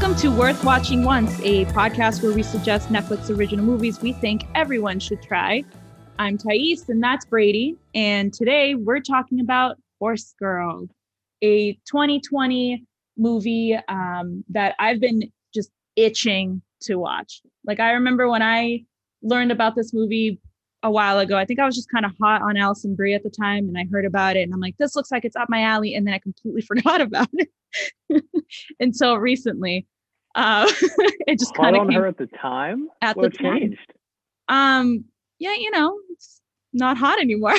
Welcome to Worth Watching Once, a podcast where we suggest Netflix original movies we think everyone should try. I'm Thais, and that's Brady. And today we're talking about Horse Girl, a 2020 movie um, that I've been just itching to watch. Like, I remember when I learned about this movie a while ago. I think I was just kind of hot on Alison Brie at the time, and I heard about it, and I'm like, this looks like it's up my alley, and then I completely forgot about it until recently. Uh, it just kind of on her at the time. At what the time. changed? Um, yeah, you know, it's not hot anymore.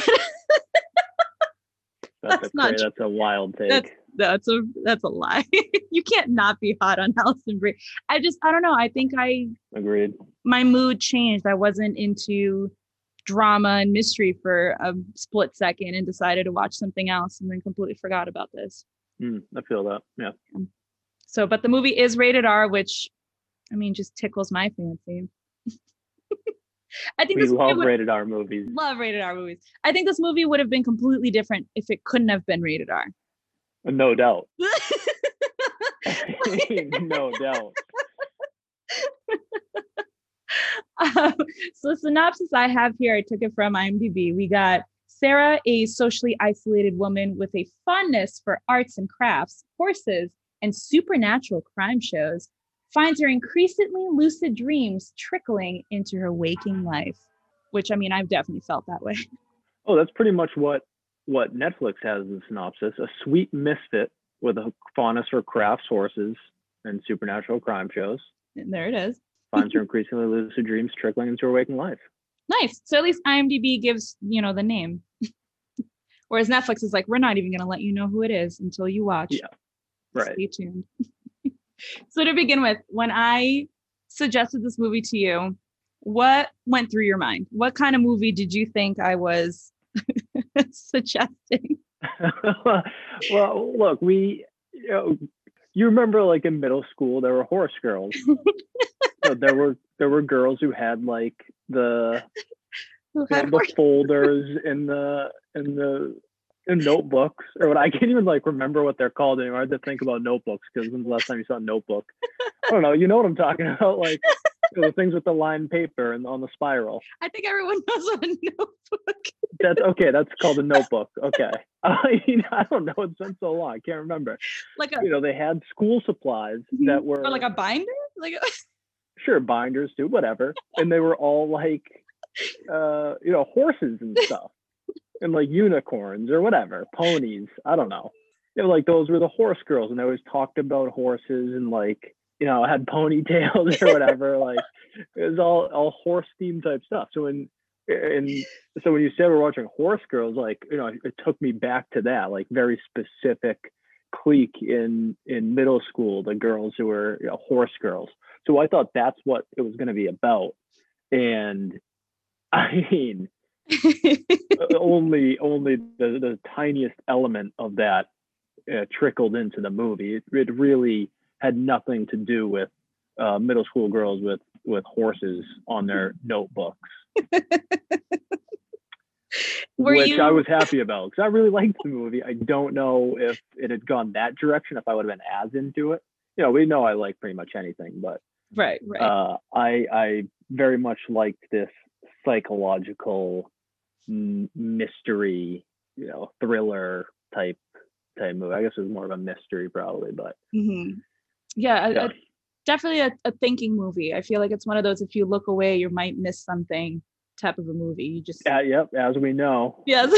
That's, That's a not that's a wild take. That's- that's a that's a lie. you can't not be hot on Alison Brie. I just I don't know. I think I Agreed. my mood changed. I wasn't into drama and mystery for a split second and decided to watch something else and then completely forgot about this. Mm, I feel that. Yeah. So, but the movie is rated R, which I mean just tickles my fancy. I think We this love would, rated R movies. love rated R movies. I think this movie would have been completely different if it couldn't have been rated R. No doubt. no doubt. Um, so the synopsis I have here, I took it from IMDb. We got Sarah, a socially isolated woman with a fondness for arts and crafts, horses, and supernatural crime shows, finds her increasingly lucid dreams trickling into her waking life. Which I mean, I've definitely felt that way. Oh, that's pretty much what what Netflix has in synopsis. A sweet misfit with a fondness for crafts, horses, and supernatural crime shows. And there it is. Finds her increasingly lucid dreams trickling into her waking life. Nice. So at least IMDb gives, you know, the name. Whereas Netflix is like, we're not even going to let you know who it is until you watch. Yeah. Right. Stay tuned. so to begin with, when I suggested this movie to you, what went through your mind? What kind of movie did you think I was suggesting? well, look, we, you, know, you remember like in middle school there were horse girls. so there were there were girls who had like the you know, the folders in the in the in notebooks or what I can't even like remember what they're called anymore. I had to think about notebooks because when's the last time you saw a notebook? I don't know. You know what I'm talking about? Like the things with the lined paper and on the spiral. I think everyone knows what a notebook. That's okay. That's called a notebook. Okay. I mean, I don't know. It's been so long. I can't remember. Like a You know, they had school supplies Mhm. that were like a binder? Like a, sure binders too, whatever, and they were all like, uh, you know, horses and stuff, and like unicorns or whatever, ponies. I don't know. You know, like those were the horse girls, and they always talked about horses and like, you know, had ponytails or whatever. like it was all all horse theme type stuff. So when and so when you said we're watching horse girls, like you know, it took me back to that, like very specific clique in in middle school, the girls who were you know, horse girls. So I thought that's what it was going to be about, and I mean, only only the, the tiniest element of that uh, trickled into the movie. It, it really had nothing to do with uh, middle school girls with with horses on their notebooks, Were which you I was happy about because I really liked the movie. I don't know if it had gone that direction, if I would have been as into it. You know, we know I like pretty much anything, but right, right. uh, I I very much liked this psychological m- mystery, you know, thriller type type movie. I guess it was more of a mystery probably, but hmm Yeah, yeah, a- definitely a, a thinking movie. I feel like it's one of those if you look away, you might miss something type of a movie. You just Uh, yep. As we know, yes.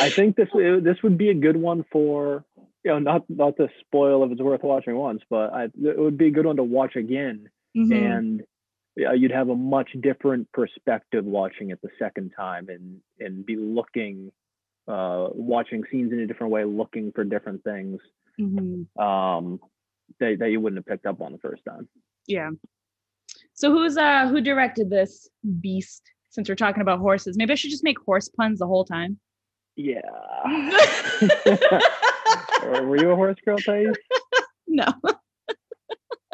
I think this uh, this would be a good one for you know not not to spoil if it's worth watching once, but I, it would be a good one to watch again, Mhm. and yeah, you'd have a much different perspective watching it the second time, and and be looking, uh, watching scenes in a different way, looking for different things Mhm. um, that that you wouldn't have picked up on the first time. Yeah. So who's uh who directed this beast? Since we're talking about horses, maybe I should just make horse puns the whole time. Yeah. Were you a horse girl, Thais? no,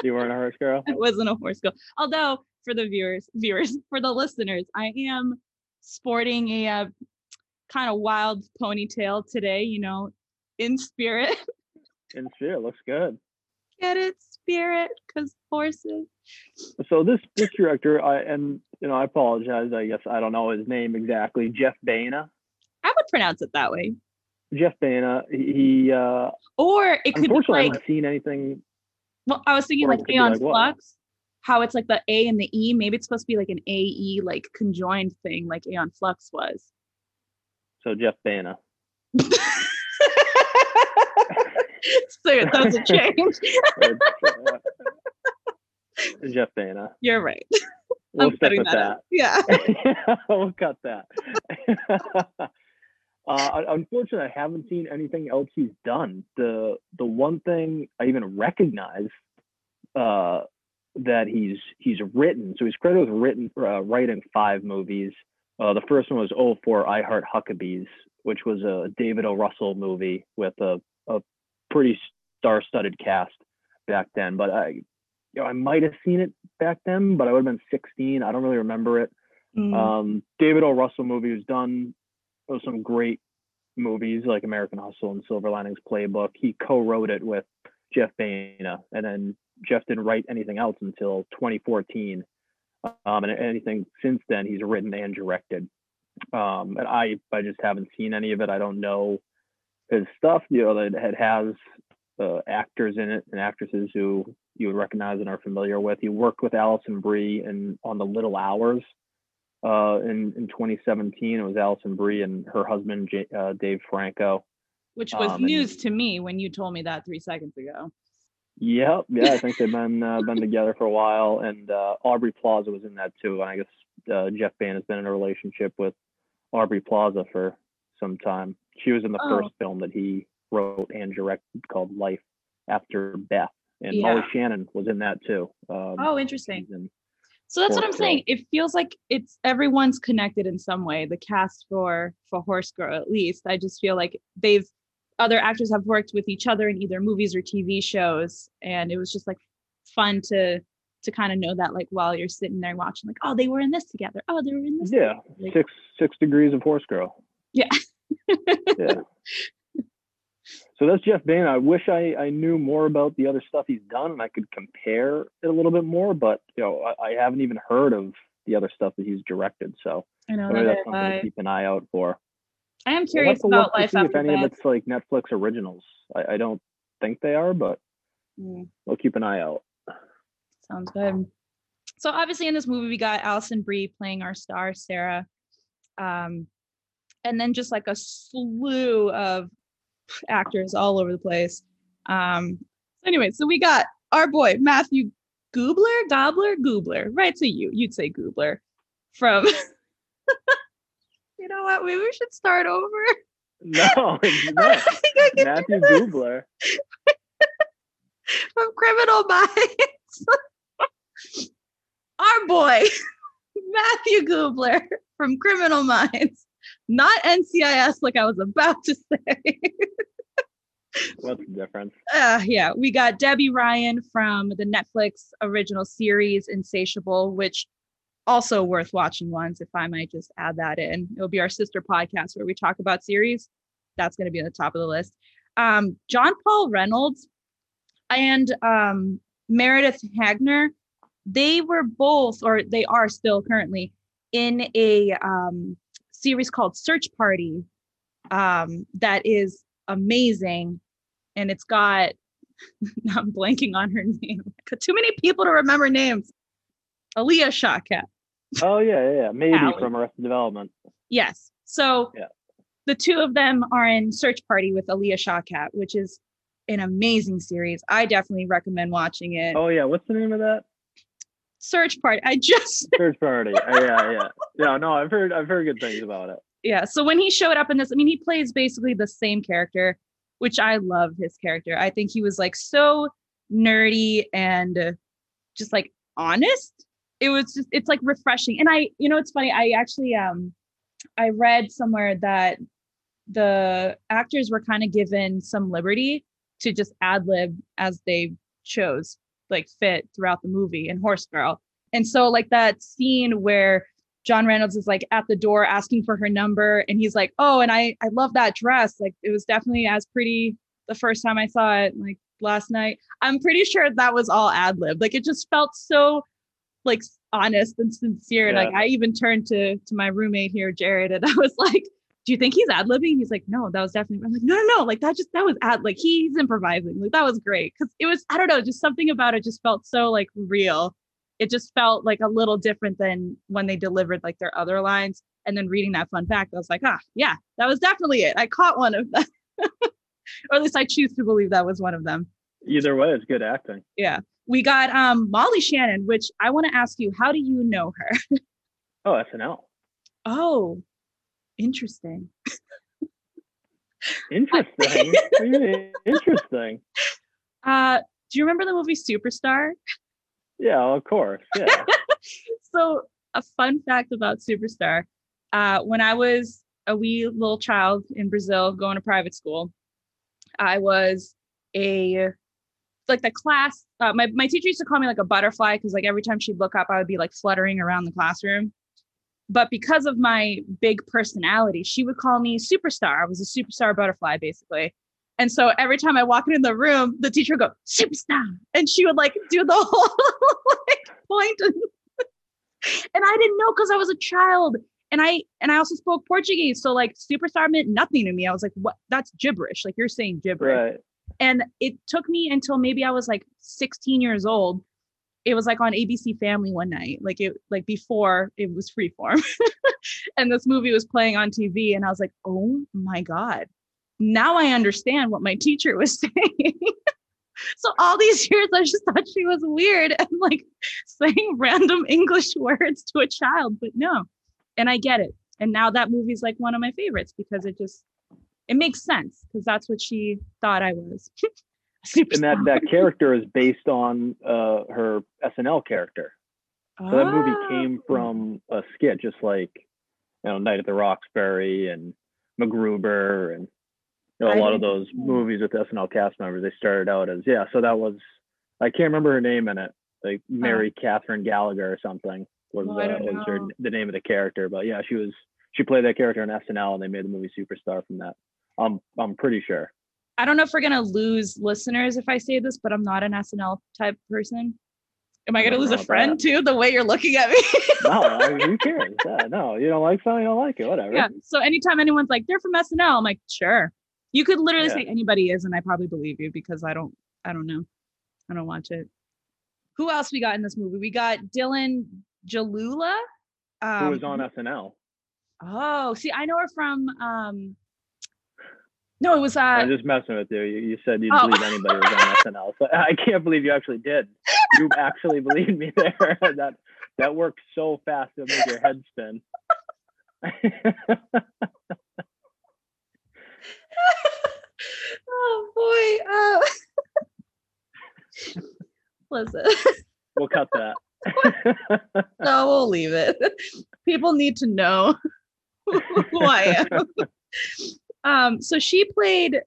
You weren't a horse girl. I wasn't a horse girl. Although for the viewers, viewers, for the listeners, I am sporting a uh, kind of wild ponytail today. You know, in spirit. In Spirit looks good. Get it, Spirit, because horses. So this this director, I and you know, I apologize. I guess I don't know his name exactly. Jeff Baena. I would pronounce it that way. Jeff Baena. He. uh Or it could be Unfortunately, I haven't seen anything. well, I was thinking like could be Aeon like what? Flux, how it's like the A and the E. Maybe it's supposed to be like an A E like conjoined thing, like Aeon Flux was. So Jeff Baena. so it doesn't change. Jeff Baena. You're right. We'll I'm with that. that. Yeah. we'll cut that. uh, un- unfortunately, I haven't seen anything else he's done. The the one thing I even recognize uh, that he's he's written. So he's credited with written uh, writing five movies. Uh, the first one was 04 I Heart Huckabees, which was a David O. Russell movie with a, a pretty star-studded cast back then. But I, you know, I might have seen it back then, but I would have been 16. I don't really remember it. Mm. Um, David O. Russell movie was done. There was some great movies like American Hustle and Silver Linings Playbook. He co-wrote it with Jeff Baena, and then Jeff didn't write anything else until 2014. Um, and anything since then, he's written and directed. Um, and I, I just haven't seen any of it. I don't know his stuff. You know, that it has uh, actors in it and actresses who you would recognize and are familiar with. He worked with Alison Brie and on The Little Hours uh, in in 2017. It was Alison Brie and her husband J- uh, Dave Franco. Which was um, and- news to me when you told me that three seconds ago. Yep, yeah, I think they've been uh, been together for a while, and uh, Aubrey Plaza was in that too. And I guess uh, Jeff Bain has been in a relationship with Aubrey Plaza for some time. She was in the Oh. first film that he wrote and directed called Life After Beth, and Yeah. Molly Shannon was in that too. Um, Oh, interesting. in- So that's what I'm saying. It feels like it's everyone's connected in some way. The cast for for Horse Girl, at least. I just feel like they've other actors have worked with each other in either movies or TV shows, and it was just like fun to to kind of know that like while you're sitting there watching, like, oh, they were in this together. Oh, they were in this. yeah. Like, six six degrees of horse girl. Yeah. Yeah. So that's Jeff Bain. I wish I, I knew more about the other stuff he's done and I could compare it a little bit more, but you know, I, I haven't even heard of the other stuff that he's directed. So I know maybe that's something to keep an eye out for. I am curious look about Life see if After any of it's like Netflix originals. I, I don't think they are, but Mm. we'll keep an eye out. Sounds good. So obviously in this movie we got Alison Brie playing our star Sarah, um, and then just like a slew of actors all over the place. Um, anyway, so we got our boy Matthew Gubler, Gobbler, Gubler. Right to you, you'd say Gubler from. you know what? Maybe we should start over. No, I not. don't think I Matthew. Gubler. from Criminal Minds. Our boy, Matthew Gubler from Criminal Minds. Not NCIS, like I was about to say. What's the difference? uh, yeah, we got Debby Ryan from the Netflix original series Insatiable, which also worth watching once, if I might just add that in. It'll be our sister podcast where we talk about series. That's going to be on the top of the list. Um, John Paul Reynolds and um, Meredith Hagner, they were both, or they are still currently, in a um, series called Search Party um, that is amazing. And it's got, I'm blanking on her name. Too many people to remember names. Alia Shawkat. Oh yeah, yeah, yeah. Maybe Allie. from Arrested Development. Yes. So Yeah. the two of them are in Search Party with Alia Shawkat, which is an amazing series. I definitely recommend watching it. Oh yeah, what's the name of that? Search Party. I just Search Party. Oh, yeah, yeah, yeah. No, I've heard I've heard good things about it. yeah. So when he showed up in this, I mean, he plays basically the same character, which I love his character. I think he was like so nerdy and uh, just like honest. It was just it's like refreshing. And I, you know, it's funny. I actually um I read somewhere that the actors were kind of given some liberty to just ad lib as they chose, like fit throughout the movie in Horse Girl. And so like that scene where John Reynolds is like at the door asking for her number and he's like, "Oh, and I I love that dress. Like it was definitely as pretty the first time I saw it, like last night. I'm pretty sure that was all ad lib. Like it just felt so like honest and sincere. Yeah. Like I even turned to to my roommate here, Jared, and I was like, "Do you think he's ad libbing?" He's like, "No, that was definitely." I'm like, "No, no, no! Like that just that was ad like he's improvising. Like that was great because it was I don't know, just something about it just felt so like real. It just felt like a little different than when they delivered like their other lines. And then reading that fun fact, I was like, ah, yeah, that was definitely it. I caught one of them. or at least I choose to believe that was one of them. Either way, it's good acting. Yeah. We got um Molly Shannon, which I want to ask you, how do you know her? Oh, SNL. oh, interesting. Interesting. What do you mean? Interesting. Uh, do you remember the movie Superstar? Yeah, of course. Yeah. so a fun fact about Superstar. Uh, when I was a wee little child in Brazil going to private school, I was a like the class. Uh, my my teacher used to call me like a butterfly because like every time she'd look up, I would be like fluttering around the classroom. But because of my big personality, she would call me superstar. I was a superstar butterfly basically. And so every time I walk in the room, the teacher would go superstar, and she would like do the whole like point and and I didn't know because I was a child. And I and I also spoke Portuguese. So like superstar meant nothing to me. I was like, what that's gibberish. Like you're saying gibberish. right. And it took me until maybe I was like 16 years old. It was like on ABC Family one night, like it like before it was freeform. and this movie was playing on TV. And I was like, oh my God. Now I understand what my teacher was saying. so all these years I just thought she was weird and like saying random English words to a child, but no. And I get it. And now that movie's like one of my favorites because it just it makes sense because that's what she thought I was. And that that character is based on uh, her SNL character. So that movie Oh. came from a skit, just like you know, Night at the Roxbury and MacGruber and you know, I a lot of those movies with SNL cast members. They started out as yeah. So that was I can't remember her name in it, like Mary Catherine Gallagher or something was, Oh, uh, was her the name of the character. But yeah, she was she played that character in SNL and they made the movie Superstar from that. I'm I'm pretty sure. I don't know if we're gonna lose listeners if I say this, but I'm not an SNL type person. Am I gonna lose a friend too? The way you're looking at me. No, I mean, who cares? Yeah, no, you don't like something, you don't like it, whatever. yeah. So anytime anyone's like, they're from SNL, I'm like, sure. You could literally Yeah. say anybody is, and I probably believe you because I don't, I don't know. I don't watch it. Who else we got in this movie? We got Dylan Gelula. Um, Who was on SNL? Oh, see, I know her from um no, it was uh I'm just messing with you. You, you said you'd Oh. believe anybody was on SNL. So I can't believe you actually did. You actually believed me there. that that worked so fast to make your head spin. oh boy. Uh listen. we'll cut that. no, we'll leave it. People need to know who I am. Um, so she played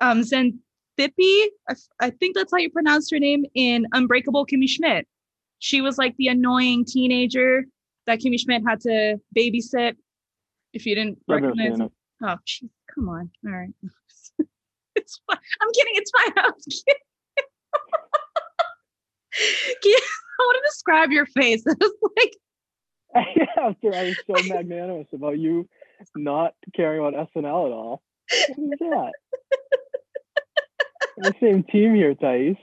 um Xanthippe, I think that's how you pronounce her name, in Unbreakable Kimmy Schmidt. She was like the annoying teenager that Kimmy Schmidt had to babysit. If you didn't I've recognize it. Oh, geez, come on. All right. it's fine. I'm kidding. It's fine. I was kidding. You- I want to describe your face. It was like After I was so magnanimous about you not caring about SNL at all. What is that? The same team here, Thais.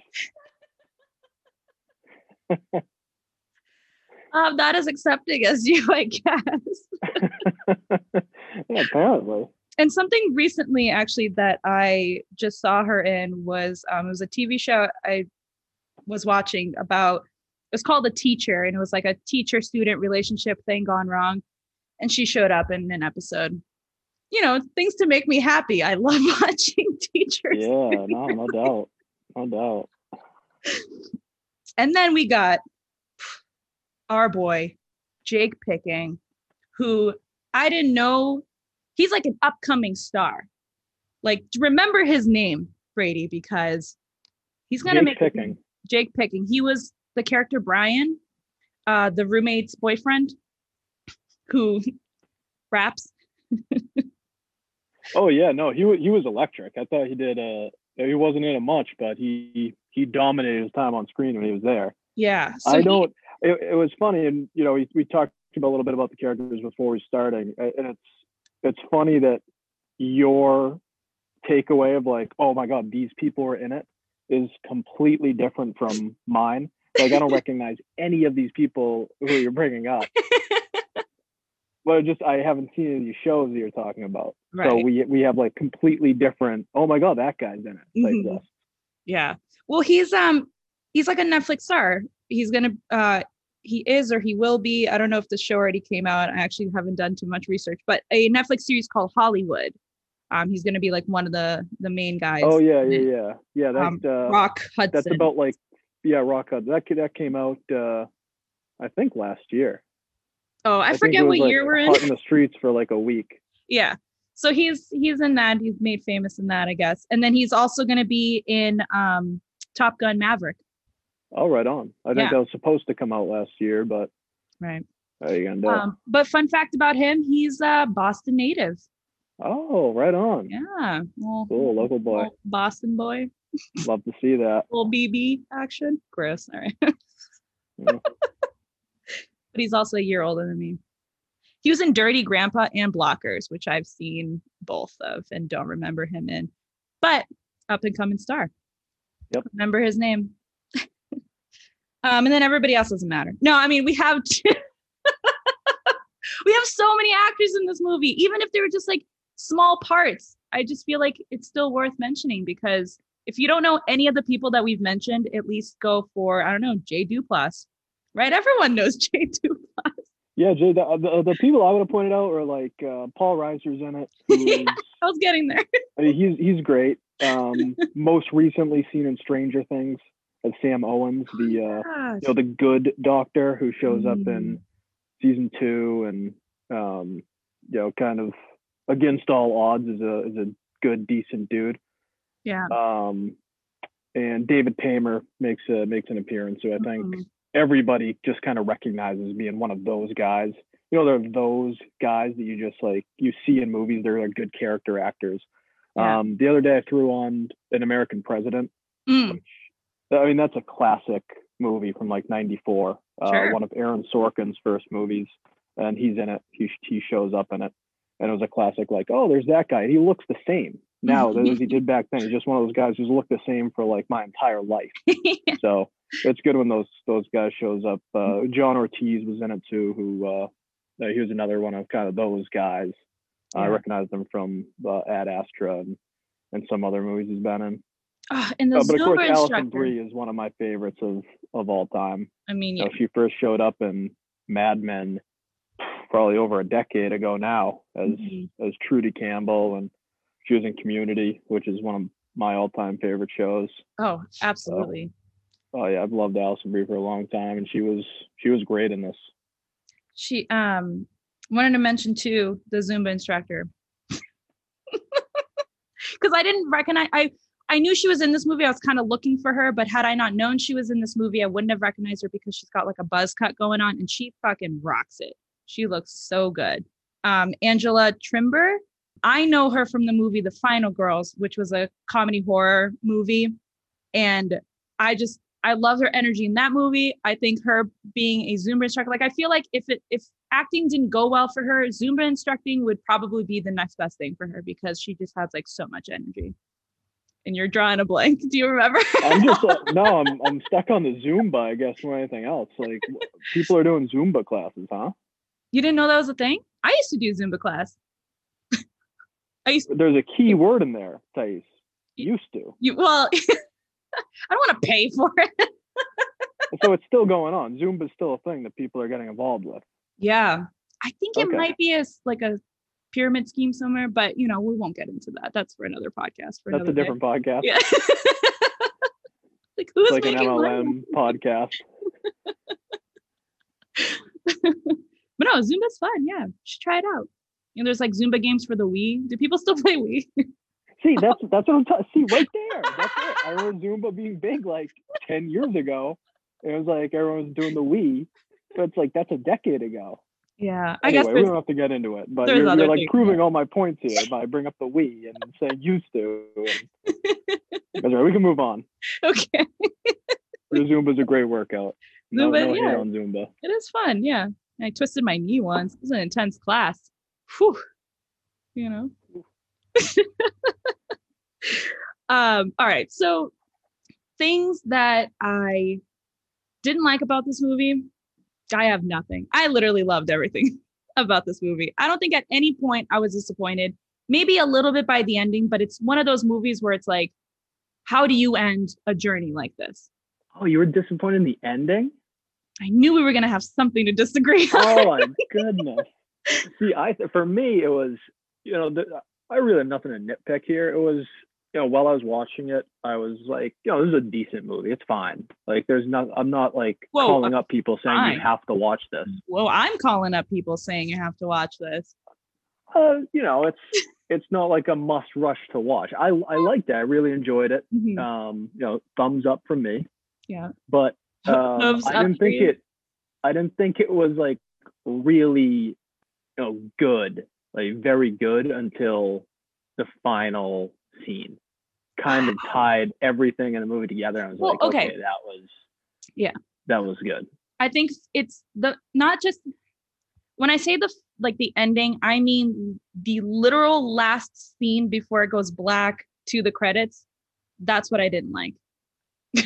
I'm not as accepting as you, I guess. yeah, apparently. And something recently, actually, that I just saw her in was um, it was a TV show I was watching about. It was called The Teacher, and it was like a teacher-student relationship thing gone wrong. And she showed up in an episode. You know, things to make me happy. I love watching teachers. Yeah, no, no doubt. No doubt. And then we got our boy, Jake Picking, who I didn't know he's like an upcoming star. Like, remember his name, Brady, because he's gonna Jake make Picking. Jake Picking. He was the character Brian, uh, the roommate's boyfriend, who raps. Oh yeah, no, he was he was electric. I thought he did uh he wasn't in it much, but he he dominated his time on screen when he was there. Yeah. So I he- don't. It, it was funny, and you know, we, we talked about a little bit about the characters before we starting, and it's it's funny that your takeaway of like, oh my god, these people are in it, is completely different from mine. Like I don't recognize any of these people who you're bringing up. But just I haven't seen any of these shows that you're talking about. Right. So we we have like completely different. Oh my god, that guy's in it. Mhm. stuff. Yeah. Well, he's um he's like a Netflix star. He's gonna uh he is or he will be. I don't know if the show already came out. I actually haven't done too much research, but a Netflix series called Hollywood. Um, he's gonna be like one of the the main guys. Oh yeah, yeah, yeah, yeah. That Um, uh, Rock Hudson. that's about like yeah, Rock Hudson. That that came out uh I think last year. Oh, I, think forget was, what like, year we're in. In the streets for like a week. yeah. So he's he's in that. He's made famous in that, I guess. And then he's also gonna be in um Top Gun Maverick. Oh, right on. I think Yeah. that was supposed to come out last year, but Right. how you gonna do? Um, but fun fact about him, he's a Boston native. oh, right on. Yeah. Well, Cool, local boy. Boston boy. Love to see that. Little BB action. Gross. All right. Yeah. But he's also a year older than me. He was in Dirty Grandpa and Blockers, which I've seen both of and don't remember him in. But up and coming star. Yep. Remember his name. um, and then everybody else doesn't matter. No, I mean we have we have so many actors in this movie, even if they were just like small parts. I just feel like it's still worth mentioning because if you don't know any of the people that we've mentioned, at least go for I don't know Jay Duplass, right? Everyone knows Jay Plus. Yeah, Jay. The, the, the people I would have pointed out are like uh, Paul Reiser's in it. Who is, I was getting there. I mean, he's he's great. Um, most recently seen in Stranger Things as Sam Owens, the uh, Gosh. you know the good doctor who shows up Mm. in season two and um, you know kind of against all odds is a is a good decent dude. yeah. Um, and David Paymer makes a makes an appearance, so I think Mhm. Everybody just kind of recognizes being one of those guys. You know, they're those guys that you just like you see in movies. They're like good character actors. Yeah. Um, the other day I threw on an American President. Mm, I mean, that's a classic movie from like '94. Uh, One of Aaron Sorkin's first movies, and he's in it. He he shows up in it, and it was a classic. Like, oh, there's that guy. He looks the same now as he did back then. He's just one of those guys who's looked the same for like my entire life. So it's good when those those guys shows up. Uh, John Ortiz was in it too, who uh, uh, he was another one of kind of those guys. I recognize them from uh, Ad Astra and, and some other movies he's been in. Ah, and the Uh, but of course, Zumba Alison instructor. Brie is one of my favorites of of all time. I mean, You know, she first showed up in Mad Men probably over a decade ago now as Mhm. as Trudy Campbell, and she was in Community, which is one of my all time favorite shows. Oh, absolutely. Oh yeah, I've loved Alison Brie for a long time, and she was she was great in this. She um wanted to mention too the Zumba instructor. Because I didn't recognize I I knew she was in this movie. I was kind of looking for her, but had I not known she was in this movie, I wouldn't have recognized her because she's got like a buzz cut going on and she fucking rocks it. She looks so good. Um, Angela Trimbur, I know her from the movie The Final Girls, which was a comedy horror movie. And I just I love her energy in that movie. I think her being a Zumba instructor, like I feel like if it if acting didn't go well for her, Zumba instructing would probably be the next best thing for her because she just has like so much energy. And you're drawing a blank. Do you remember? I'm just uh, no, I'm I'm stuck on the Zumba, I guess, more anything else. Like people are doing Zumba classes, huh? you didn't know that was a thing? I used to do Zumba class. I used to- There's a key word in there, Thais. Used to. you well I don't want to pay for it. So it's still going on. Zumba's still a thing that people are getting involved with. Yeah. I think it Okay. might be a s- like a pyramid scheme somewhere, but you know, we won't get into that. That's for another podcast for That's another a day. different podcast. Yeah. like who's It's like an making money? MLM podcast. But no, Zumba's fun. Yeah, you should try it out. You know, there's like Zumba games for the Wii. Do people still play Wii? See, that's that's what I'm talking. See, right there. That's it. I remember Zumba being big like ten years ago. It was like everyone was doing the Wii, but it's like that's a decade ago. Yeah, I Anyway, guess we don't have to get into it, but you're, you're like things, proving all my points here by bringing up the we and saying used to. And, that's right. We can move on. okay. Zumba's a great workout. No, Zumba, no hate yeah. on Zumba. It is fun, yeah. I twisted my knee once. It was an intense class. Whew. You know. um, all right. So things that I didn't like about this movie, I have nothing. I literally loved everything about this movie. I don't think at any point I was disappointed. Maybe a little bit by the ending, but it's one of those movies where it's like, how do you end a journey like this? Oh, you were disappointed in the ending? I knew we were gonna have something to disagree on. Oh my goodness. See, I for me it was you know the, I really have nothing to nitpick here. It was you know while I was watching it, I was like, you know, this is a decent movie. It's fine. Like there's not I'm not like Whoa, calling up people saying fine. you have to watch this. well, I'm calling up people saying you have to watch this. Uh, you know, it's it's not like a must rush to watch. I I liked it. I really enjoyed it. Mhm. Um, you know, thumbs up from me. Yeah. But um, I didn't think it. I didn't think it was like really, you know, good, like very good until the final scene. Kind of tied everything in the movie together. I was Well, like, okay. okay. that was, Yeah. that was good. I think it's the not just when I say the like the ending, I mean the literal last scene before it goes black to the credits. That's what I didn't like.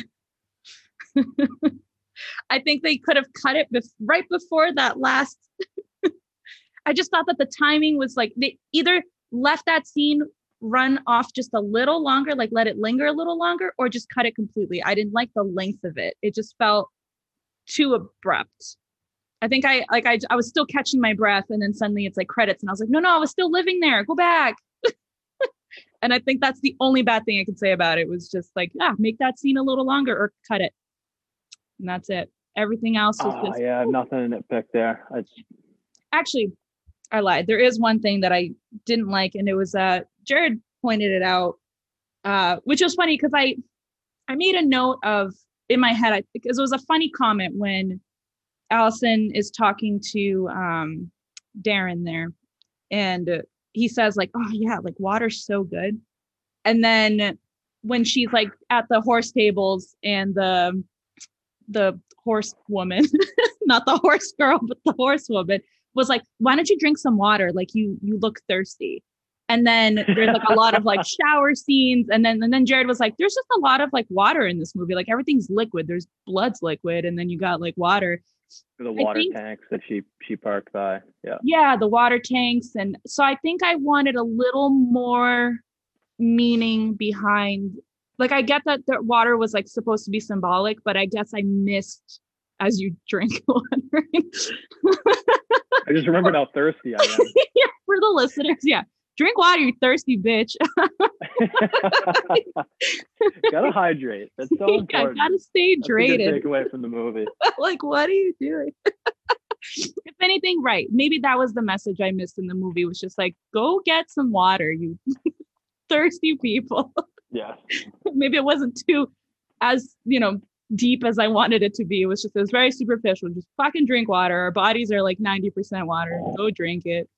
I think they could have cut it bef- right before that last. I just thought that the timing was like they either left that scene run off just a little longer, like let it linger a little longer, or just cut it completely. I didn't like the length of it. It just felt too abrupt. I think I like I I was still catching my breath and then suddenly it's like credits and I was like, no, no, I was still living there. Go back. and I think that's the only bad thing I could say about it was just like, yeah, make that scene a little longer or cut it. And that's it. Everything else was Ah, just yeah, nothing to nitpick there. I, actually I lied. There is one thing that I didn't like, and it was uh Jared pointed it out, uh, which was funny because I I made a note of in my head because it was a funny comment when Alison is talking to um Darren there, and he says like, "Oh yeah, like water's so good," and then when she's like at the horse tables and the the horse woman, not the horse girl, but the horse woman was like, why don't you drink some water? Like you you look thirsty. And then there's like a lot of like shower scenes. And then and then Jared was like, there's just a lot of like water in this movie. Like everything's liquid. There's blood's liquid, and then you got like water. the water think- tanks that she she parked by. Yeah. Yeah, the water tanks. And so I think I wanted a little more meaning behind like I get that the water was like supposed to be symbolic, but I guess I missed as you drink water. I just remembered how thirsty I am. yeah, for the listeners, yeah. Drink water, you thirsty bitch. gotta hydrate. That's so Yeah, important. gotta stay That's a good hydrated. takeaway from the movie. like, what are you doing? if anything, right. Maybe that was the message I missed in the movie, was just like, go get some water, you thirsty people. Yeah. Maybe it wasn't too as, you know, deep as I wanted it to be. It was just it was very superficial. Just fucking drink water. Our bodies are like 90% water. Go drink it.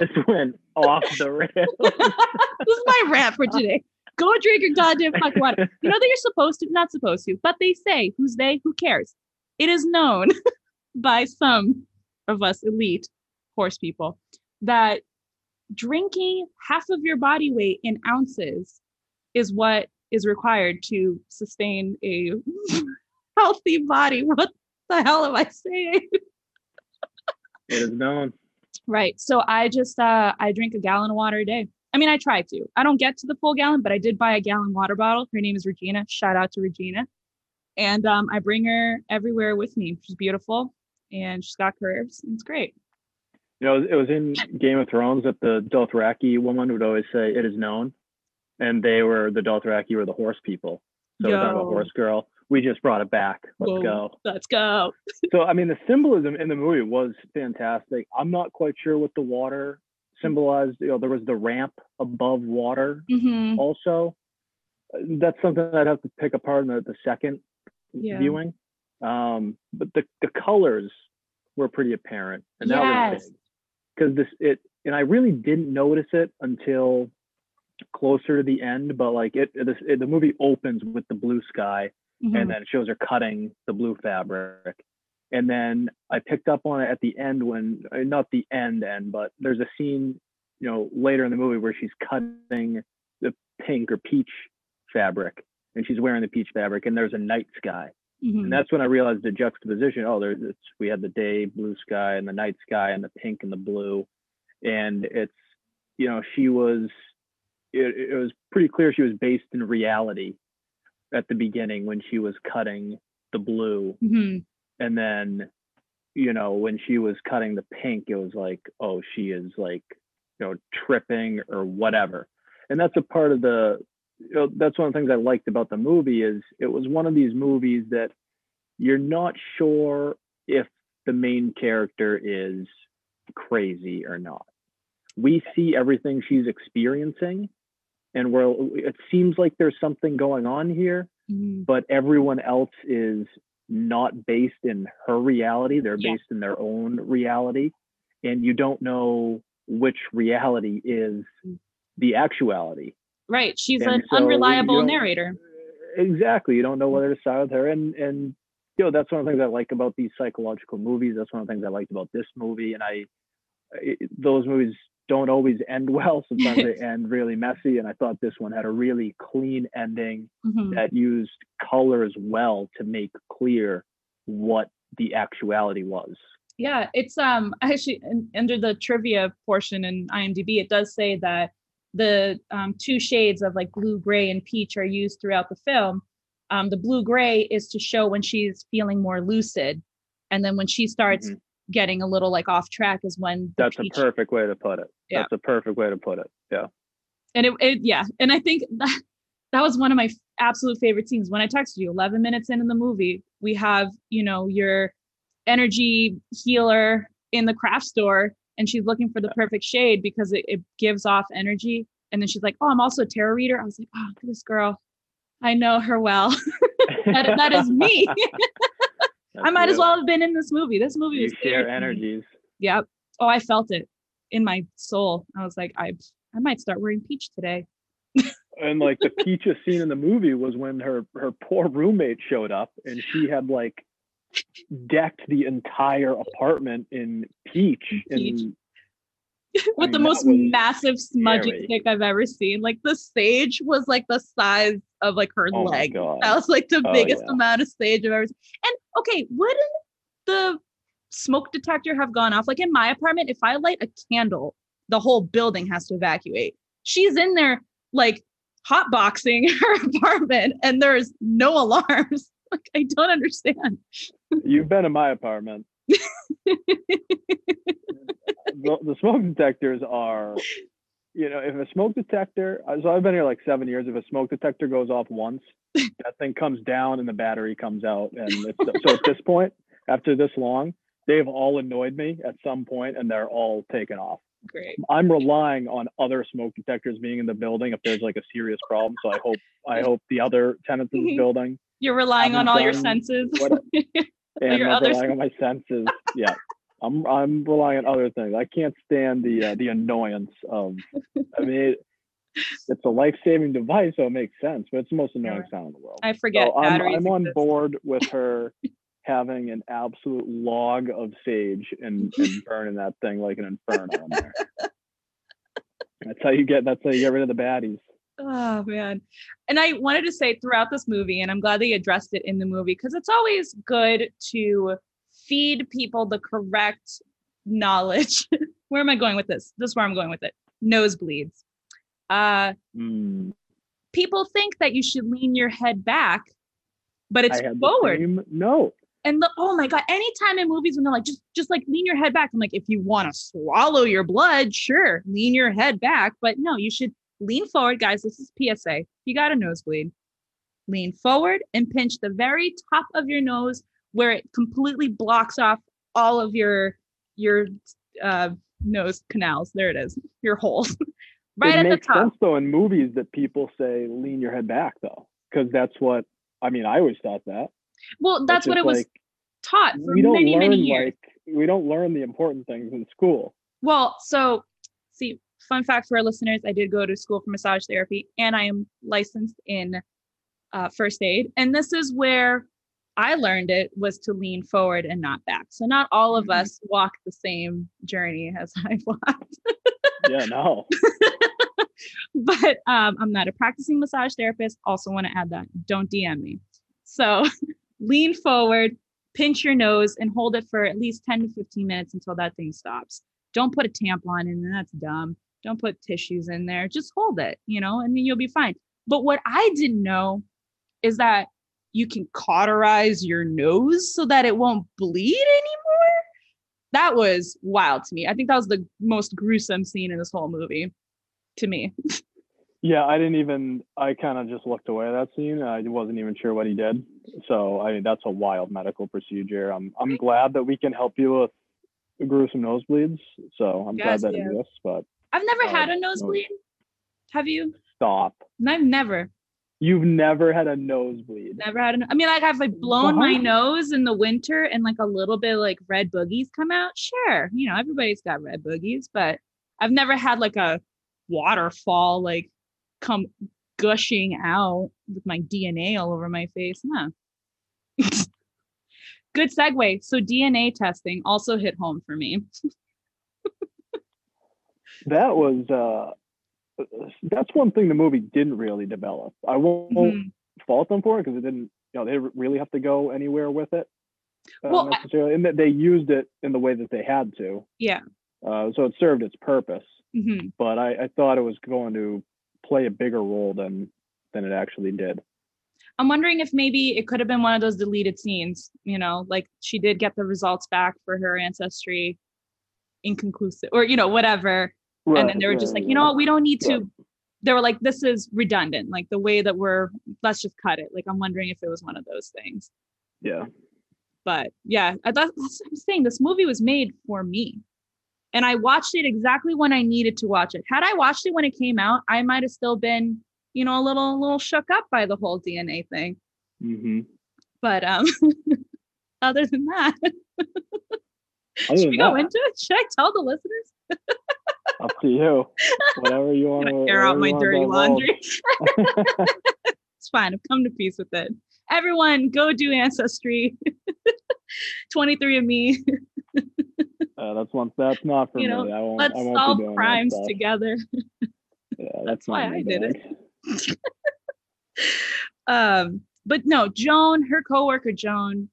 This went off the rails. this is my rant for today. Go drink your goddamn fuck water. You know that you're supposed to, not supposed to, but they say, who's they? Who cares? It is known by some of us elite horse people that drinking half of your body weight in ounces is what is required to sustain a healthy body. What the hell am I saying? It is known. Right. So I just uh I drink a gallon of water a day. I mean, I try to. I don't get to the full gallon, but I did buy a gallon water bottle. Her name is Regina. Shout out to Regina. And um, I bring her everywhere with me. She's beautiful and she's got curves. And it's great. You know, it was in Game of Thrones that the Dothraki woman would always say, "It is known," and they were the Dothraki were the horse people. So we're talking about horse girl. We just brought it back. Let's Whoa. go. Let's go. So I mean, the symbolism in the movie was fantastic. I'm not quite sure what the water symbolized. You know, there was the ramp above water hmm also. That's something I'd have to pick apart in the, the second Yeah. viewing. Um, but the, the colors were pretty apparent, and that was big because this it and I really didn't notice it until closer to the end. But like it, this, it the movie opens with the blue sky, Mhm. and then it shows her cutting the blue fabric. And then I picked up on it at the end when, uh, not the end end, but there's a scene, you know, later in the movie where she's cutting the pink or peach fabric, and she's wearing the peach fabric, and there's a night sky, Mhm. and that's when I realized the juxtaposition. Oh, there's it's, we had the day blue sky and the night sky and the pink and the blue, and it's, you know, she was, it, it was pretty clear she was based in reality at the beginning when she was cutting the blue. Mhm. and then you know when she was cutting the pink it was like oh she is like you know tripping or whatever. And that's a part of the you know that's one of the things i liked about the movie is it was one of these movies that you're not sure if the main character is crazy or not. We see everything she's experiencing and we're it seems like there's something going on here Mhm. but everyone else is not based in her reality they're Yeah. based in their own reality and you don't know which reality is the actuality Right. She's And an so unreliable narrator. exactly you don't know whether to side with her and and you know that's one of the things i like about these psychological movies that's one of the things i liked about this movie and i it, those movies don't always end well sometimes they end really messy and i thought this one had a really clean ending Mhm. that used colors well to make clear what the actuality was. Yeah, it's um actually under the trivia portion in IMDb, it does say that the um, two shades of like blue, gray, and peach are used throughout the film. Um, the blue gray is to show when she's feeling more lucid, and then when she starts Mhm. Getting a little like off track is when That's peach, a perfect way to put it. Yeah. That's a perfect way to put it. Yeah. and it, it yeah, and I think that that was one of my f- absolute favorite scenes. When I texted you, 11 minutes into the movie, we have you know your energy healer in the craft store and she's looking for the perfect shade because it, it gives off energy and then she's like oh i'm also a tarot reader i was like oh this girl i know her well that, that is me i might as well have been in this movie this movie You was share energies. yep oh i felt it in my soul i was like i i might start wearing peach today And like the peaches scene in the movie was when her her poor roommate showed up and she had like decked the entire apartment in peach. Peach. And with the mean, that most massive smudgy scary. stick i've ever seen like the stage was like the size of like her oh leg. That was like the Oh, biggest yeah. amount of stage I've ever seen. And okay, wouldn't the smoke detector have gone off? Like in my apartment, if I light a candle, the whole building has to evacuate. She's in there like hotboxing her apartment and there's no alarms. Like I don't understand. You've been in my apartment. The, the smoke detectors are, you know, if a smoke detector, so I've been here like seven years. If a smoke detector goes off once, that thing comes down and the battery comes out. And it's, so at this point, after this long, they've all annoyed me at some point and they're all taken off. Great. I'm relying on other smoke detectors being in the building if there's like a serious problem. So I hope I hope the other tenants in the building You're relying on all your senses. what- and your I'm other relying on my senses. Yeah, I'm I'm relying on other things. I can't stand the uh, the annoyance of. I mean, it, it's a life saving device, so it makes sense. But it's the most annoying sound in the world. I forget So I'm, I'm on board with her having an absolute log of sage and, and burning that thing like an inferno in there. That's how you get. That's how you get rid of the baddies. Oh man. And I wanted to say throughout this movie, and I'm glad they addressed it in the movie, because it's always good to feed people the correct knowledge. where am I going with this? This is where I'm going with it. Nosebleeds. Uh Mm, people think that you should lean your head back, but it's forward. note. And the oh my god, anytime in movies when they're like, just just like lean your head back. I'm like, if you want to swallow your blood, sure, lean your head back. But no, you should lean forward, guys. This is PSA. You got a nosebleed. Lean forward and pinch the very top of your nose where it completely blocks off all of your your uh, nose canals. There it is, your holes, right it at the top. sense though in movies that people say lean your head back though, because that's what I mean. I always thought that. Well, that's what it was. taught for we don't many, learn many years. like we don't learn the important things in school. Well, so see, fun fact for our listeners, I did go to school for massage therapy and I am licensed in uh, first aid. And this is where I learned it was to lean forward and not back. So not all of Mhm. us walk the same journey as I've walked. Yeah, no. but um, I'm not a practicing massage therapist. Also want to add that. Don't DM me. So lean forward, pinch your nose, and hold it for at least 10 to 15 minutes until that thing stops. Don't put a tampon in. That's dumb. Don't put tissues in there. Just hold it, you know, and then you'll be fine. But what I didn't know is that you can cauterize your nose so that it won't bleed anymore. That was wild to me. I think that was the most gruesome scene in this whole movie to me. Yeah, I didn't even. I kind of just looked away at that scene. I wasn't even sure what he did. So I mean, that's a wild medical procedure. I'm I'm glad that we can help you with gruesome nosebleeds. So I'm Yes, glad that yeah. exists. But I've never had a nosebleed. Have you? stop. I've never, You've never had a nosebleed. never had a. I mean, like I've like blown my nose in the winter and like a little bit like red boogies come out. Sure, you know everybody's got red boogies, but I've never had like a waterfall like come gushing out with my DNA all over my face. Huh. Good segue. So DNA testing also hit home for me. That was. uh That's one thing the movie didn't really develop. I won't Mhm. fault them for it because it didn't. You know, they didn't really have to go anywhere with it. Uh, Well, necessarily, and that they used it in the way that they had to. Yeah. Uh, so it served its purpose. hmm but I, I thought it was going to play a bigger role than than it actually did. I'm wondering if maybe it could have been one of those deleted scenes, you know, like she did get the results back for her ancestry inconclusive or, you know, whatever. And then they were just like, you know what, we don't need to. They were like, this is redundant. Like the way that we're, let's just cut it. Like I'm wondering if it was one of those things. Yeah, But yeah, I- thought, that's what I'm saying. This movie was made for me. And I watched it exactly when I needed to watch it. Had I watched it when it came out, I might have still been, you know, a little, a little shook up by the whole DNA thing. hmm But um, other than that, should we go into it? Should I tell the listeners? Up to you. Whatever you want to air out my dirty laundry. it's fine. I've come to peace with it. Everyone, go do ancestry. 23andMe. uh, that's one. That's not for You know, me. I won't. Let's I won't solve crimes together. Yeah, That's that's why I did it. Um, but no, Joan, her coworker Joan.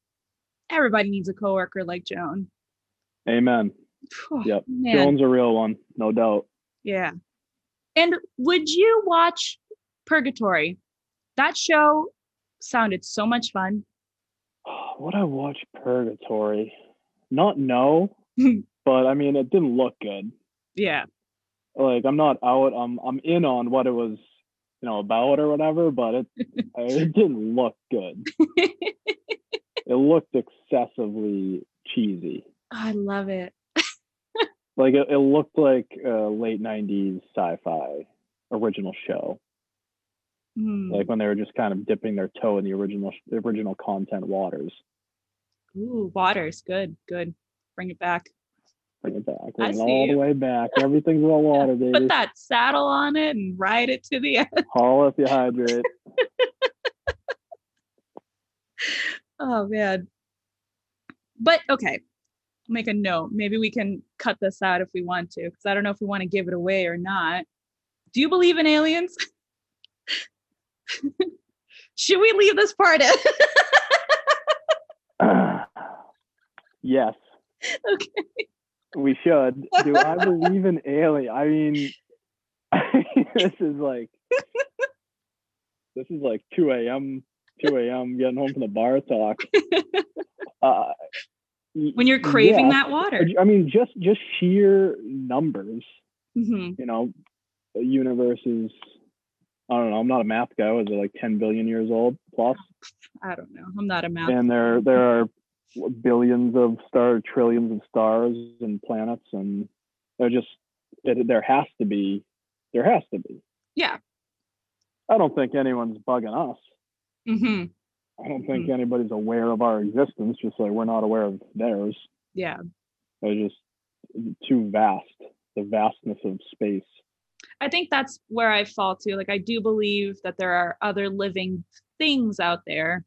Everybody needs a coworker like Joan. Amen. Oh, Yep. Man, Joan's a real one, no doubt. yeah. And would you watch Purgatory? That show sounded so much fun. Would I watch Purgatory? Not no, but I mean, it didn't look good. Yeah. like I'm not out. I'm I'm in on what it was, you know, about or whatever, but it it didn't look good. It looked excessively cheesy. Oh, I love it. Like it, it looked like a late '90s sci-fi original show. Mm. Like when they were just kind of dipping their toe in the original original content waters. Ooh, waters. Good, good. Bring it back. Bring it back. I Bring it see all the way back. Everything's all water, baby. Put that saddle on it and ride it to the end. Haul if you hydrate. Oh man. But okay. Make a note. Maybe we can cut this out if we want to, because I don't know if we want to give it away or not. Do you believe in aliens? Should we leave this part in? yes. okay. We should. Do I believe in alien? I mean, this is like this is like 2 a.m. 2 a.m. getting home from the bar talk. Uh, When you're craving yeah. that water. I mean, just just sheer numbers. hmm You know, the universe is. I don't know. I'm not a math guy. Was it like 10 billion years old plus? I don't know. I'm not a math. and there there are billions of stars, trillions of stars and planets, and there just there has to be there has to be. Yeah. I don't think anyone's bugging us. hmm I don't think hmm. anybody's aware of our existence, just like we're not aware of theirs. Yeah. They're just too vast, the vastness of space. I think that's where I fall to. Like, I do believe that there are other living things out there.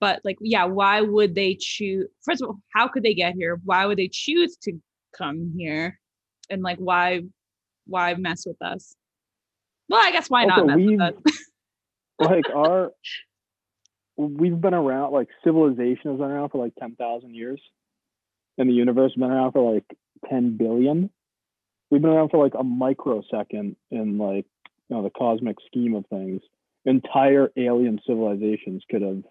But, like, yeah, why would they choose? First of all, how could they get here? Why would they choose to come here? And, like, why, why mess with us? Well, I guess why Also, not mess with us? Like our, we've been around. Like civilization has been around for like ten thousand years, and the universe has been around for like ten billion. We've been around for like a microsecond in like you know the cosmic scheme of things. Entire alien civilizations could have you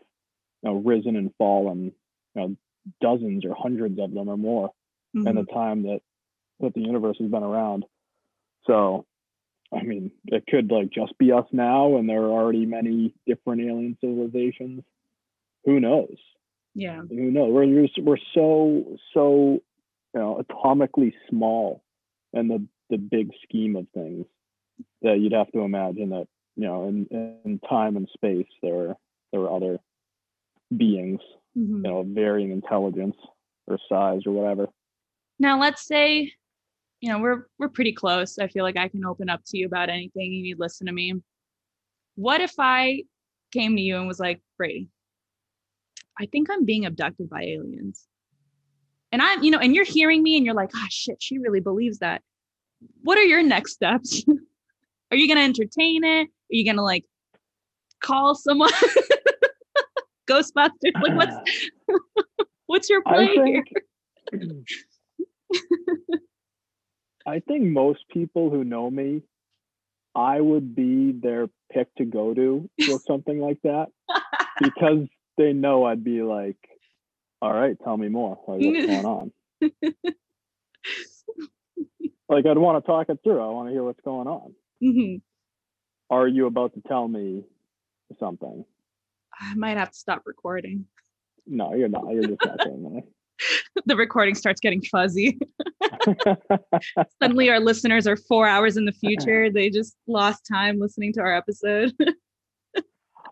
know risen and fallen, you know, dozens or hundreds of them or more. and Mhm. the time that that the universe has been around. So, I mean, it could like just be us now, and there are already many different alien civilizations. Who knows? yeah. Who knows? We're just, we're so so you know atomically small in the the big scheme of things that you'd have to imagine that you know in in time and space there there are other beings Mhm. you know varying intelligence or size or whatever. Now let's say, you know, we're we're pretty close. I feel like I can open up to you about anything. You need listen to me. What if I came to you and was like, Brady, I think I'm being abducted by aliens. And I'm, you know, and you're hearing me and you're like, ah shit, she really believes that. What are your next steps? are you gonna entertain it? Are you gonna like call someone? Ghostbusters? Like what's what's your play here? I think most people who know me, I would be their pick to go to with something like that because they know I'd be like, "All right, tell me more. Like, what's going on?" Like, I'd want to talk it through. I want to hear what's going on. Mhm. Are you about to tell me something? I might have to stop recording. No, you're not. You're just not saying the recording starts getting fuzzy. Suddenly, our listeners are four hours in the future. They just lost time listening to our episode.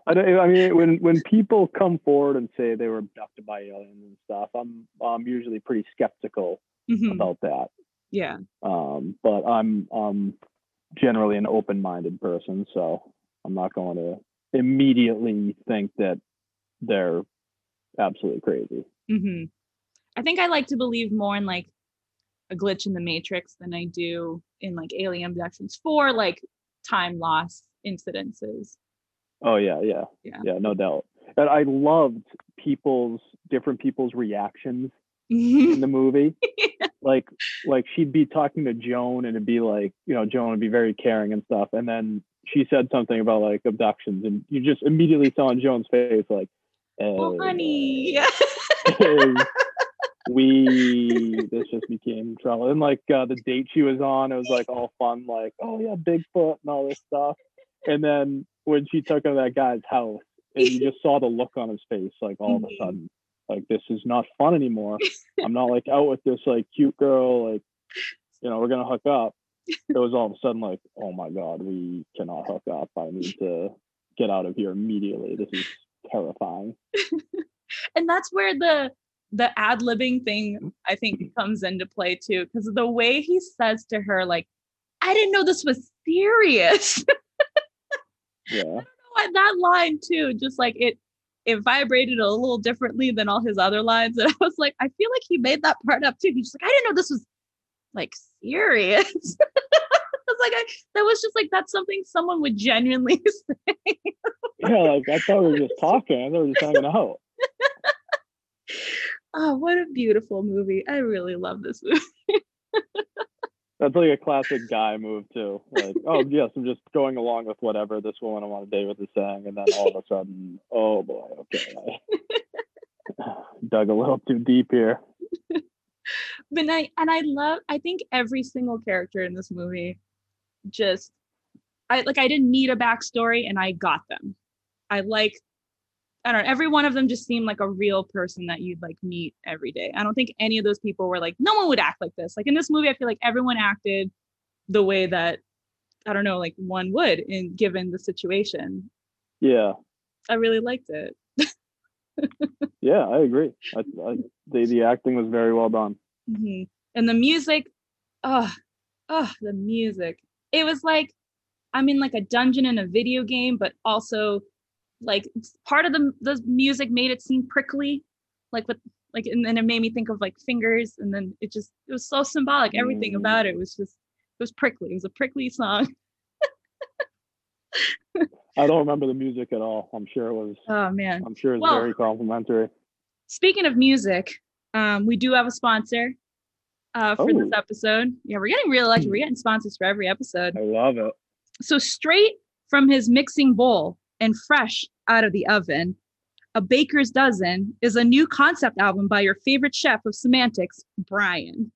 I, don't, I mean, when when people come forward and say they were abducted by aliens and stuff, I'm I'm usually pretty skeptical Mhm. about that. Yeah. Um, but I'm um generally an open-minded person, so I'm not going to immediately think that they're absolutely crazy. hmm I think I like to believe more in like a glitch in the matrix than I do in like alien abductions for like time loss incidences. Oh yeah, yeah, Yeah. yeah, no doubt. And I loved people's different people's reactions in the movie. like like she'd be talking to Joan and it'd be like, you know, Joan would be very caring and stuff. And then she said something about like abductions and you just immediately saw in Joan's face like, oh, "Oh, honey. is we this just became trouble. And like uh, the date she was on, it was like all fun, like, oh yeah, Bigfoot and all this stuff. And then when she took him to that guy's house and you just saw the look on his face, like all of a Mhm. sudden, like this is not fun anymore. I'm not like out with this like cute girl, like, you know, we're gonna hook up. It was all of a sudden like, oh my god, we cannot hook up. I need to get out of here immediately. This is terrifying. and that's where the the ad libbing thing I think mm-hmm. comes into play too, because the way he says to her, like, I didn't know this was serious. Yeah. Why that line too, just like it it vibrated a little differently than all his other lines. And I was like, I feel like he made that part up too. He's like, I didn't know this was like serious. I was like, I, that was just like that's something someone would genuinely say. yeah, like I thought we were just talking. I thought we were just hanging out. Oh, what a beautiful movie. I really love this movie. That's like a classic guy move too. Like, oh yes, I'm just going along with whatever this woman I'm on a date with is saying, and then all of a sudden, oh boy, okay, I dug a little too deep here. but I and I love I think every single character in this movie just I like I didn't need a backstory and I got them. I like I don't know, every one of them just seemed like a real person that you'd like meet every day. I don't think any of those people were like, no one would act like this. Like in this movie, I feel like everyone acted the way that I don't know, like one would in given the situation. Yeah, I really liked it. yeah, I agree. I, I, the the acting was very well done. Mhm. And the music, oh, oh, the music. It was like I'm in like a dungeon in a video game, but also like part of the the music made it seem prickly, like with like, and then it made me think of like fingers, and then it just it was so symbolic. Everything Mm. about it was just it was prickly. It was a prickly song. I don't remember the music at all. I'm sure it was. Oh man. I'm sure it's Well- very complimentary. Speaking of music, um, we do have a sponsor uh, for this Oh. episode. Yeah, we're getting real lucky. We're getting sponsors for every episode. I love it. So straight from his mixing bowl and fresh out of the oven, A Baker's Dozen is a new concept album by your favorite chef of semantics, Brian.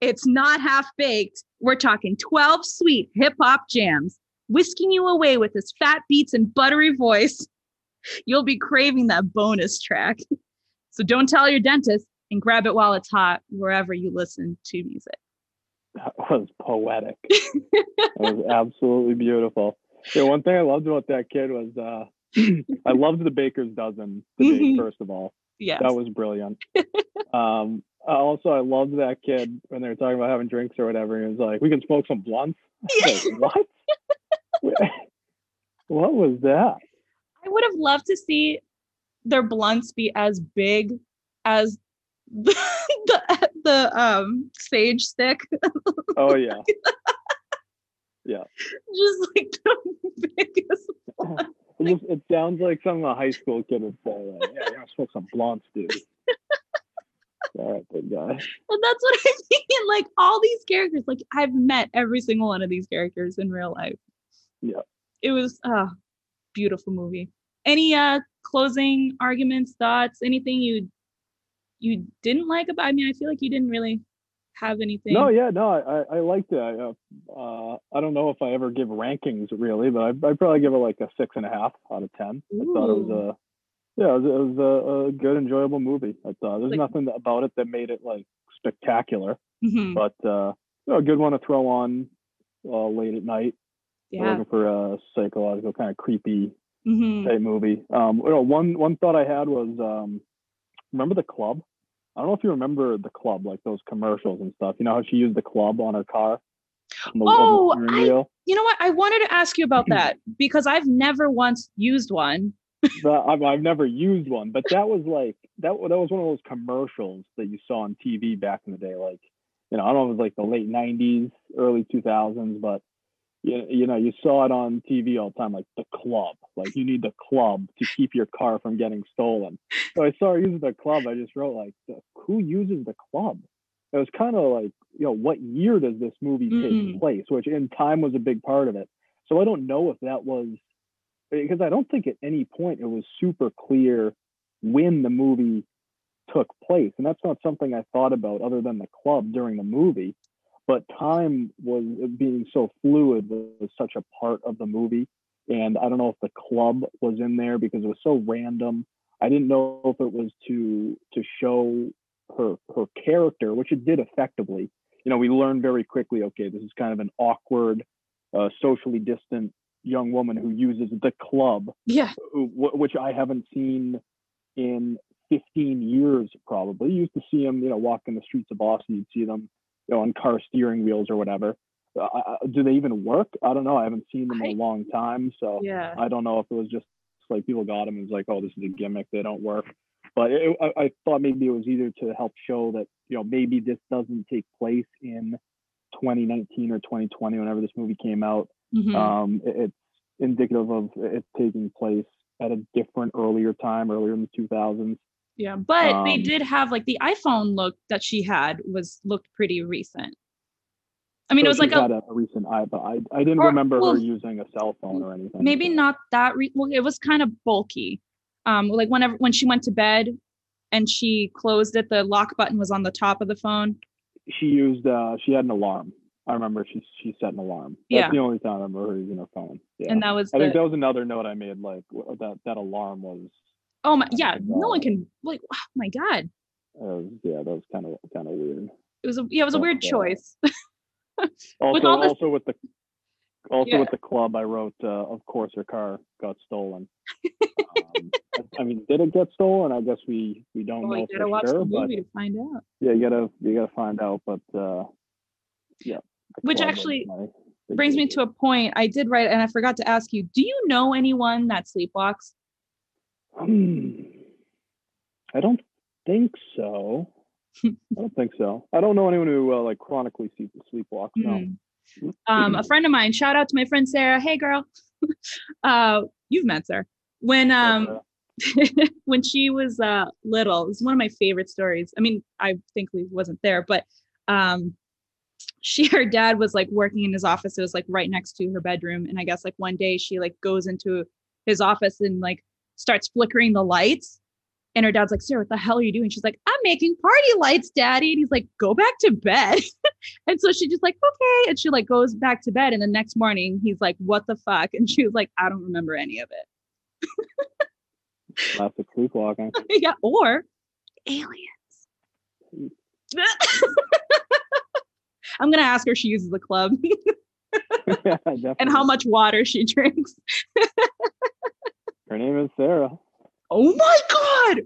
It's not half baked. We're talking 12 sweet hip hop jams, whisking you away with his fat beats and buttery voice. You'll be craving that bonus track. So don't tell your dentist and grab it while it's hot wherever you listen to music. That was poetic. it was absolutely beautiful. Yeah, one thing I loved about that kid was uh, I loved the baker's dozen debate, Mhm. first of all. Yeah. That was brilliant. um, also, I loved that kid when they were talking about having drinks or whatever. He was like, "We can smoke some blunts." Was like, what? what was that? I would have loved to see their blunts be as big as the the, the um sage stick. Oh yeah, Just like the biggest it, just, it sounds like something a high school kid would say. Like, yeah, you gotta smoke some blunts, dude. all right, big guy. Well, that's what I mean. Like all these characters, like I've met every single one of these characters in real life. Yeah. It was uh beautiful movie. Any uh closing arguments, thoughts, anything you you didn't like about I mean, I feel like you didn't really have anything. No, yeah, no, I, I, I liked it. I, uh, I don't know if I ever give rankings really, but I, I'd probably give it like a six and a half out of ten. I thought it was a, yeah, it was, it was a, a good, enjoyable movie. I thought there's Like- nothing about it that made it like spectacular, Mhm. but uh, you know, a good one to throw on uh, late at night. Yeah. looking for a psychological kind of creepy Mhm. type movie. Um, you know, one one thought I had was, um, remember the club? I don't know if you remember the club, like those commercials and stuff. You know how she used the club on her car? On the- Oh, I- You know what? I wanted to ask you about that because I've never once used one. But I've, I've never used one, but that was like that. That was one of those commercials that you saw on TV back in the day. Like, you know, I don't know if it was like the late '90s, early 2000s, but you, you know, you saw it on TV all the time, like the club. Like, you need the club to keep your car from getting stolen. So I saw her using the club. I just wrote like, who uses the club? It was kind of like, you know, what year does this movie take Mm. place? Which in time was a big part of it. So I don't know if that was because I don't think at any point it was super clear when the movie took place. And that's not something I thought about other than the club during the movie. But time was being so fluid was such a part of the movie. And I don't know if the club was in there because it was so random. I didn't know if it was to to show her her character, which it did effectively. You know, we learned very quickly, okay, this is kind of an awkward, uh, socially distant young woman who uses the club Yeah. who- wh- which I haven't seen in 15 years probably. You used to see them, you know, walking the streets of Boston. You'd see them, you know, on car steering wheels or whatever. Uh, do they even work? I don't know. I haven't seen them in a long time, so Yeah. I don't know if it was just like people got them and was like, oh, this is a gimmick. They don't work. But it, I, I thought maybe it was either to help show that you know maybe this doesn't take place in 2019 or 2020 whenever this movie came out Mhm. um, it- it's indicative of it taking place at a different earlier time, earlier in the 2000s. Yeah. But they um, did have like the iPhone look that she had was looked pretty recent. I mean, So it was like a a, recent iPod. I, I didn't Or- remember well, her using a cell phone or anything. maybe not that re- well, it was kind of bulky um like whenever when she went to bed and she closed it the lock button was on the top of the phone She used. Uh, she had an alarm. I remember she she set an alarm. That's Yeah. the only time I remember her using her phone. Yeah. and that was I think that was another note I made. Like that that alarm was. Oh my yeah no one can like oh my god Uh, yeah, that was kind of kind of weird. it was a yeah it was a weird uh, choice Also, all this- also with the also Yeah. with the club, I wrote, uh, of course, her car got stolen. um, I mean, did it get stolen? I guess we we don't well, know you for watch sure, the but to find out. yeah, you gotta you gotta find out. But uh, yeah, Which actually Brings me to a point I did write, and I forgot to ask you. Do you know anyone that sleepwalks? Hmm. I don't think so. I don't think so. I don't know anyone who uh, like chronically sleep, sleepwalks. No. Mm. Um, a friend of mine. Shout out to my friend Sarah. Hey, girl. uh, you've met Sarah. When um when she was uh little, it's one of my favorite stories. I mean, I thankfully wasn't there, but um she her dad was like working in his office. It was like right next to her bedroom. And I guess like one day she like goes into his office and like starts flickering the lights. And her dad's like, Sarah, what the hell are you doing? She's like, I'm making party lights, daddy. And he's like, go back to bed. and so she just like, okay. And she like goes back to bed. And the next morning he's like, what the fuck? And she was like, I don't remember any of it. classic sleepwalking. yeah, or aliens. I'm gonna ask her if she uses the club yeah, and how much water she drinks. Her name is Sarah. Oh my god!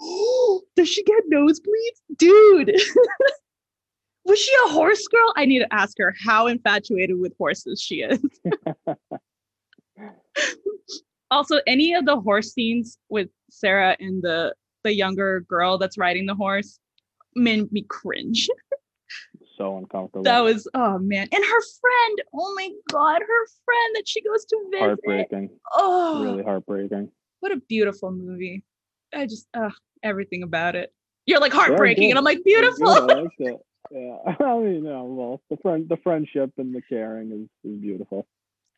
Does she get nosebleeds? Dude. Was she a horse girl? I need to ask her how infatuated with horses she is. also, any of the horse scenes with Sarah and the the younger girl that's riding the horse made me cringe. So uncomfortable. That was oh man. And her friend, oh my god, her friend that she goes to visit. heartbreaking. Oh, Really heartbreaking. what a beautiful movie. I just uh everything about it. You're like heartbreaking, good. and I'm like beautiful. I liked it. Yeah, I mean, no, well, the friend, the friendship and the caring is, is beautiful.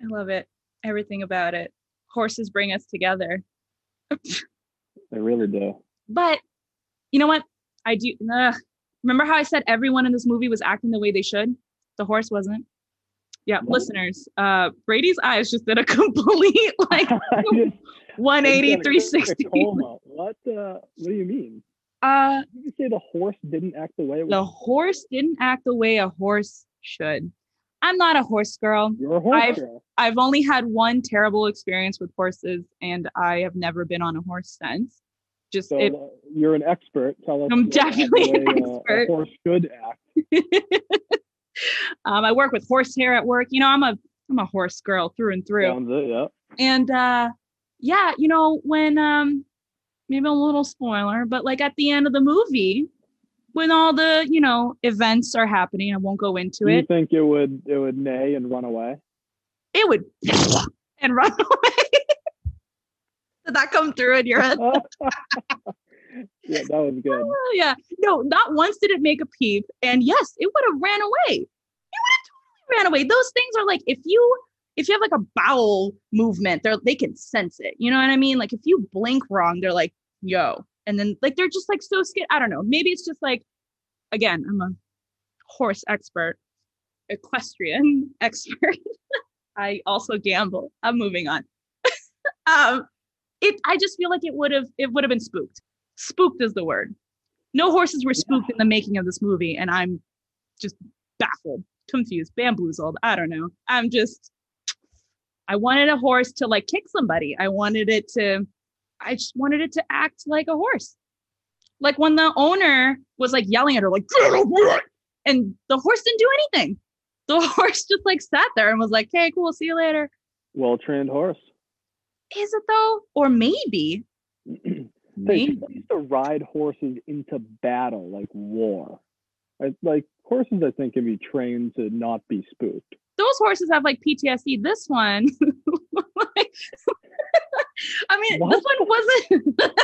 I love it. Everything about it. Horses bring us together. They really do. But you know what? I do. ugh. Remember how I said everyone in this movie was acting the way they should? The horse wasn't. Yeah, listeners, uh, Brady's eyes just did a complete like I 180, I just got a 360. What? Uh, what do you mean? Uh, Did you say the horse didn't act the way it was? the horse didn't act the way a horse should. I'm not a horse girl. You're a horse I've- girl. I've only had one terrible experience with horses, and I have never been on a horse since. Just So it, uh, you're an expert. Tell us. I'm definitely an uh, expert. A horse should act. um, I work with horsehair at work. You know, I'm a I'm a horse girl through and through. Sounds it. Yeah. And uh, yeah, you know, when um, maybe a little spoiler, but like at the end of the movie, when all the you know events are happening, I won't go into it. Do you think it would it would neigh and run away? It would and run away. Did that come through in your head? yeah, that was good. Oh, yeah. No, not once did it make a peep. And yes, it would have ran away. It would have totally ran away. Those things are like if you if you have like a bowel movement, they're they can sense it. You know what I mean? Like if you blink wrong, they're like, yo. And then like they're just like so scared. I don't know. Maybe it's just like again, I'm a horse expert, equestrian expert. I also gamble. I'm moving on. um it I just feel like it would have it would have been spooked. Spooked is the word. No horses were spooked in the making of this movie, and I'm just baffled, confused, bamboozled. I don't know. I'm just I wanted a horse to like kick somebody. I wanted it to I just wanted it to act like a horse. Like when the owner was like yelling at her, like, "Get away!" and the horse didn't do anything. The horse just like sat there and was like, okay, cool, see you later. Well trained horse. Is it though? Or maybe, They maybe. used to ride horses into battle, like war. Like horses, I think, can be trained to not be spooked. Those horses have like PTSD. This one, like, I mean, this one wasn't.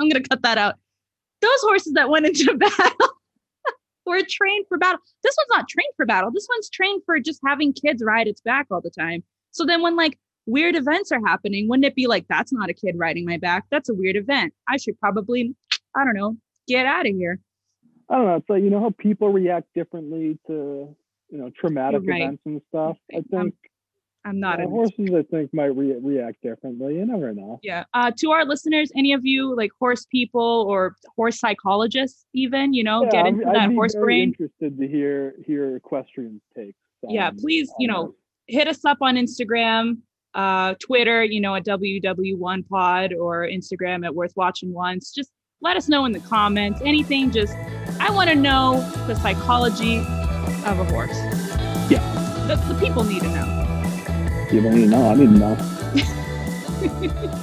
I'm gonna cut that out. Those horses that went into battle were trained for battle. This one's not trained for battle. This one's trained for just having kids ride its back all the time. So then when like weird events are happening, wouldn't it be like, that's not a kid riding my back? That's a weird event. I should probably, I don't know, get out of here. I don't know. It's like you know how people react differently to you know traumatic right. events and stuff. I I'm think I'm not uh, a horses. I think might re- react differently. You never know. Yeah. Uh, to our listeners, any of you like horse people or horse psychologists, even, you know, Yeah, get I'd- into I'd that be horse brain. Interested to hear hear equestrian takes. Yeah, please, you know, hit us up on Instagram. Uh, Twitter, you know, at WW1Pod or Instagram at Worth Watching Once. Just let us know in the comments. Anything, just, I want to know the psychology of a horse. Yeah. The, the people need to know. People need to know. I need to know.